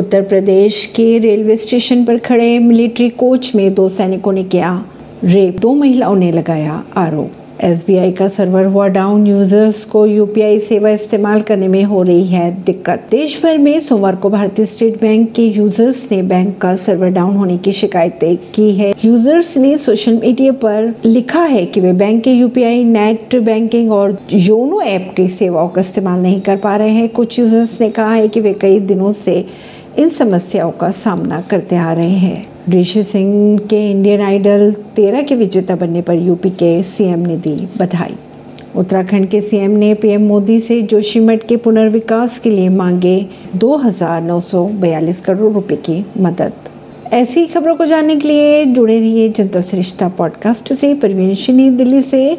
उत्तर प्रदेश के railway station पर खड़े मिलिट्री कोच में दो सैनिकों ने किया रेप। दो महिलाओं ने लगाया आरोप। एसबीआई का सर्वर हुआ डाउन। यूज़र्स को यूपीआई सेवा इस्तेमाल करने में हो रही है दिक्कत। देश भर में सोमवार को भारतीय स्टेट बैंक के यूज़र्स ने बैंक का सर्वर डाउन होने की शिकायतें की है। यूज़र्स ने सोशल मीडिया पर लिखा है कि वे बैंक के यूपीआई, नेट बैंकिंग और योनो ऐप की सेवाओं का इस्तेमाल नहीं कर पा रहे हैं। कुछ यूज़र्स ने कहा है कि वे कई दिनों से इन समस्याओं का सामना करते आ रहे हैं। ऋषि सिंह के इंडियन आइडल तेरह के विजेता बनने पर यूपी के सीएम ने दी बधाई। उत्तराखंड के सीएम ने पीएम मोदी से जोशीमठ के पुनर्विकास के लिए मांगे 2,942 करोड़ रुपए की मदद। ऐसी खबरों को जानने के लिए जुड़े रहिए जनता सरिश्ता पॉडकास्ट से। परवीन दिल्ली से।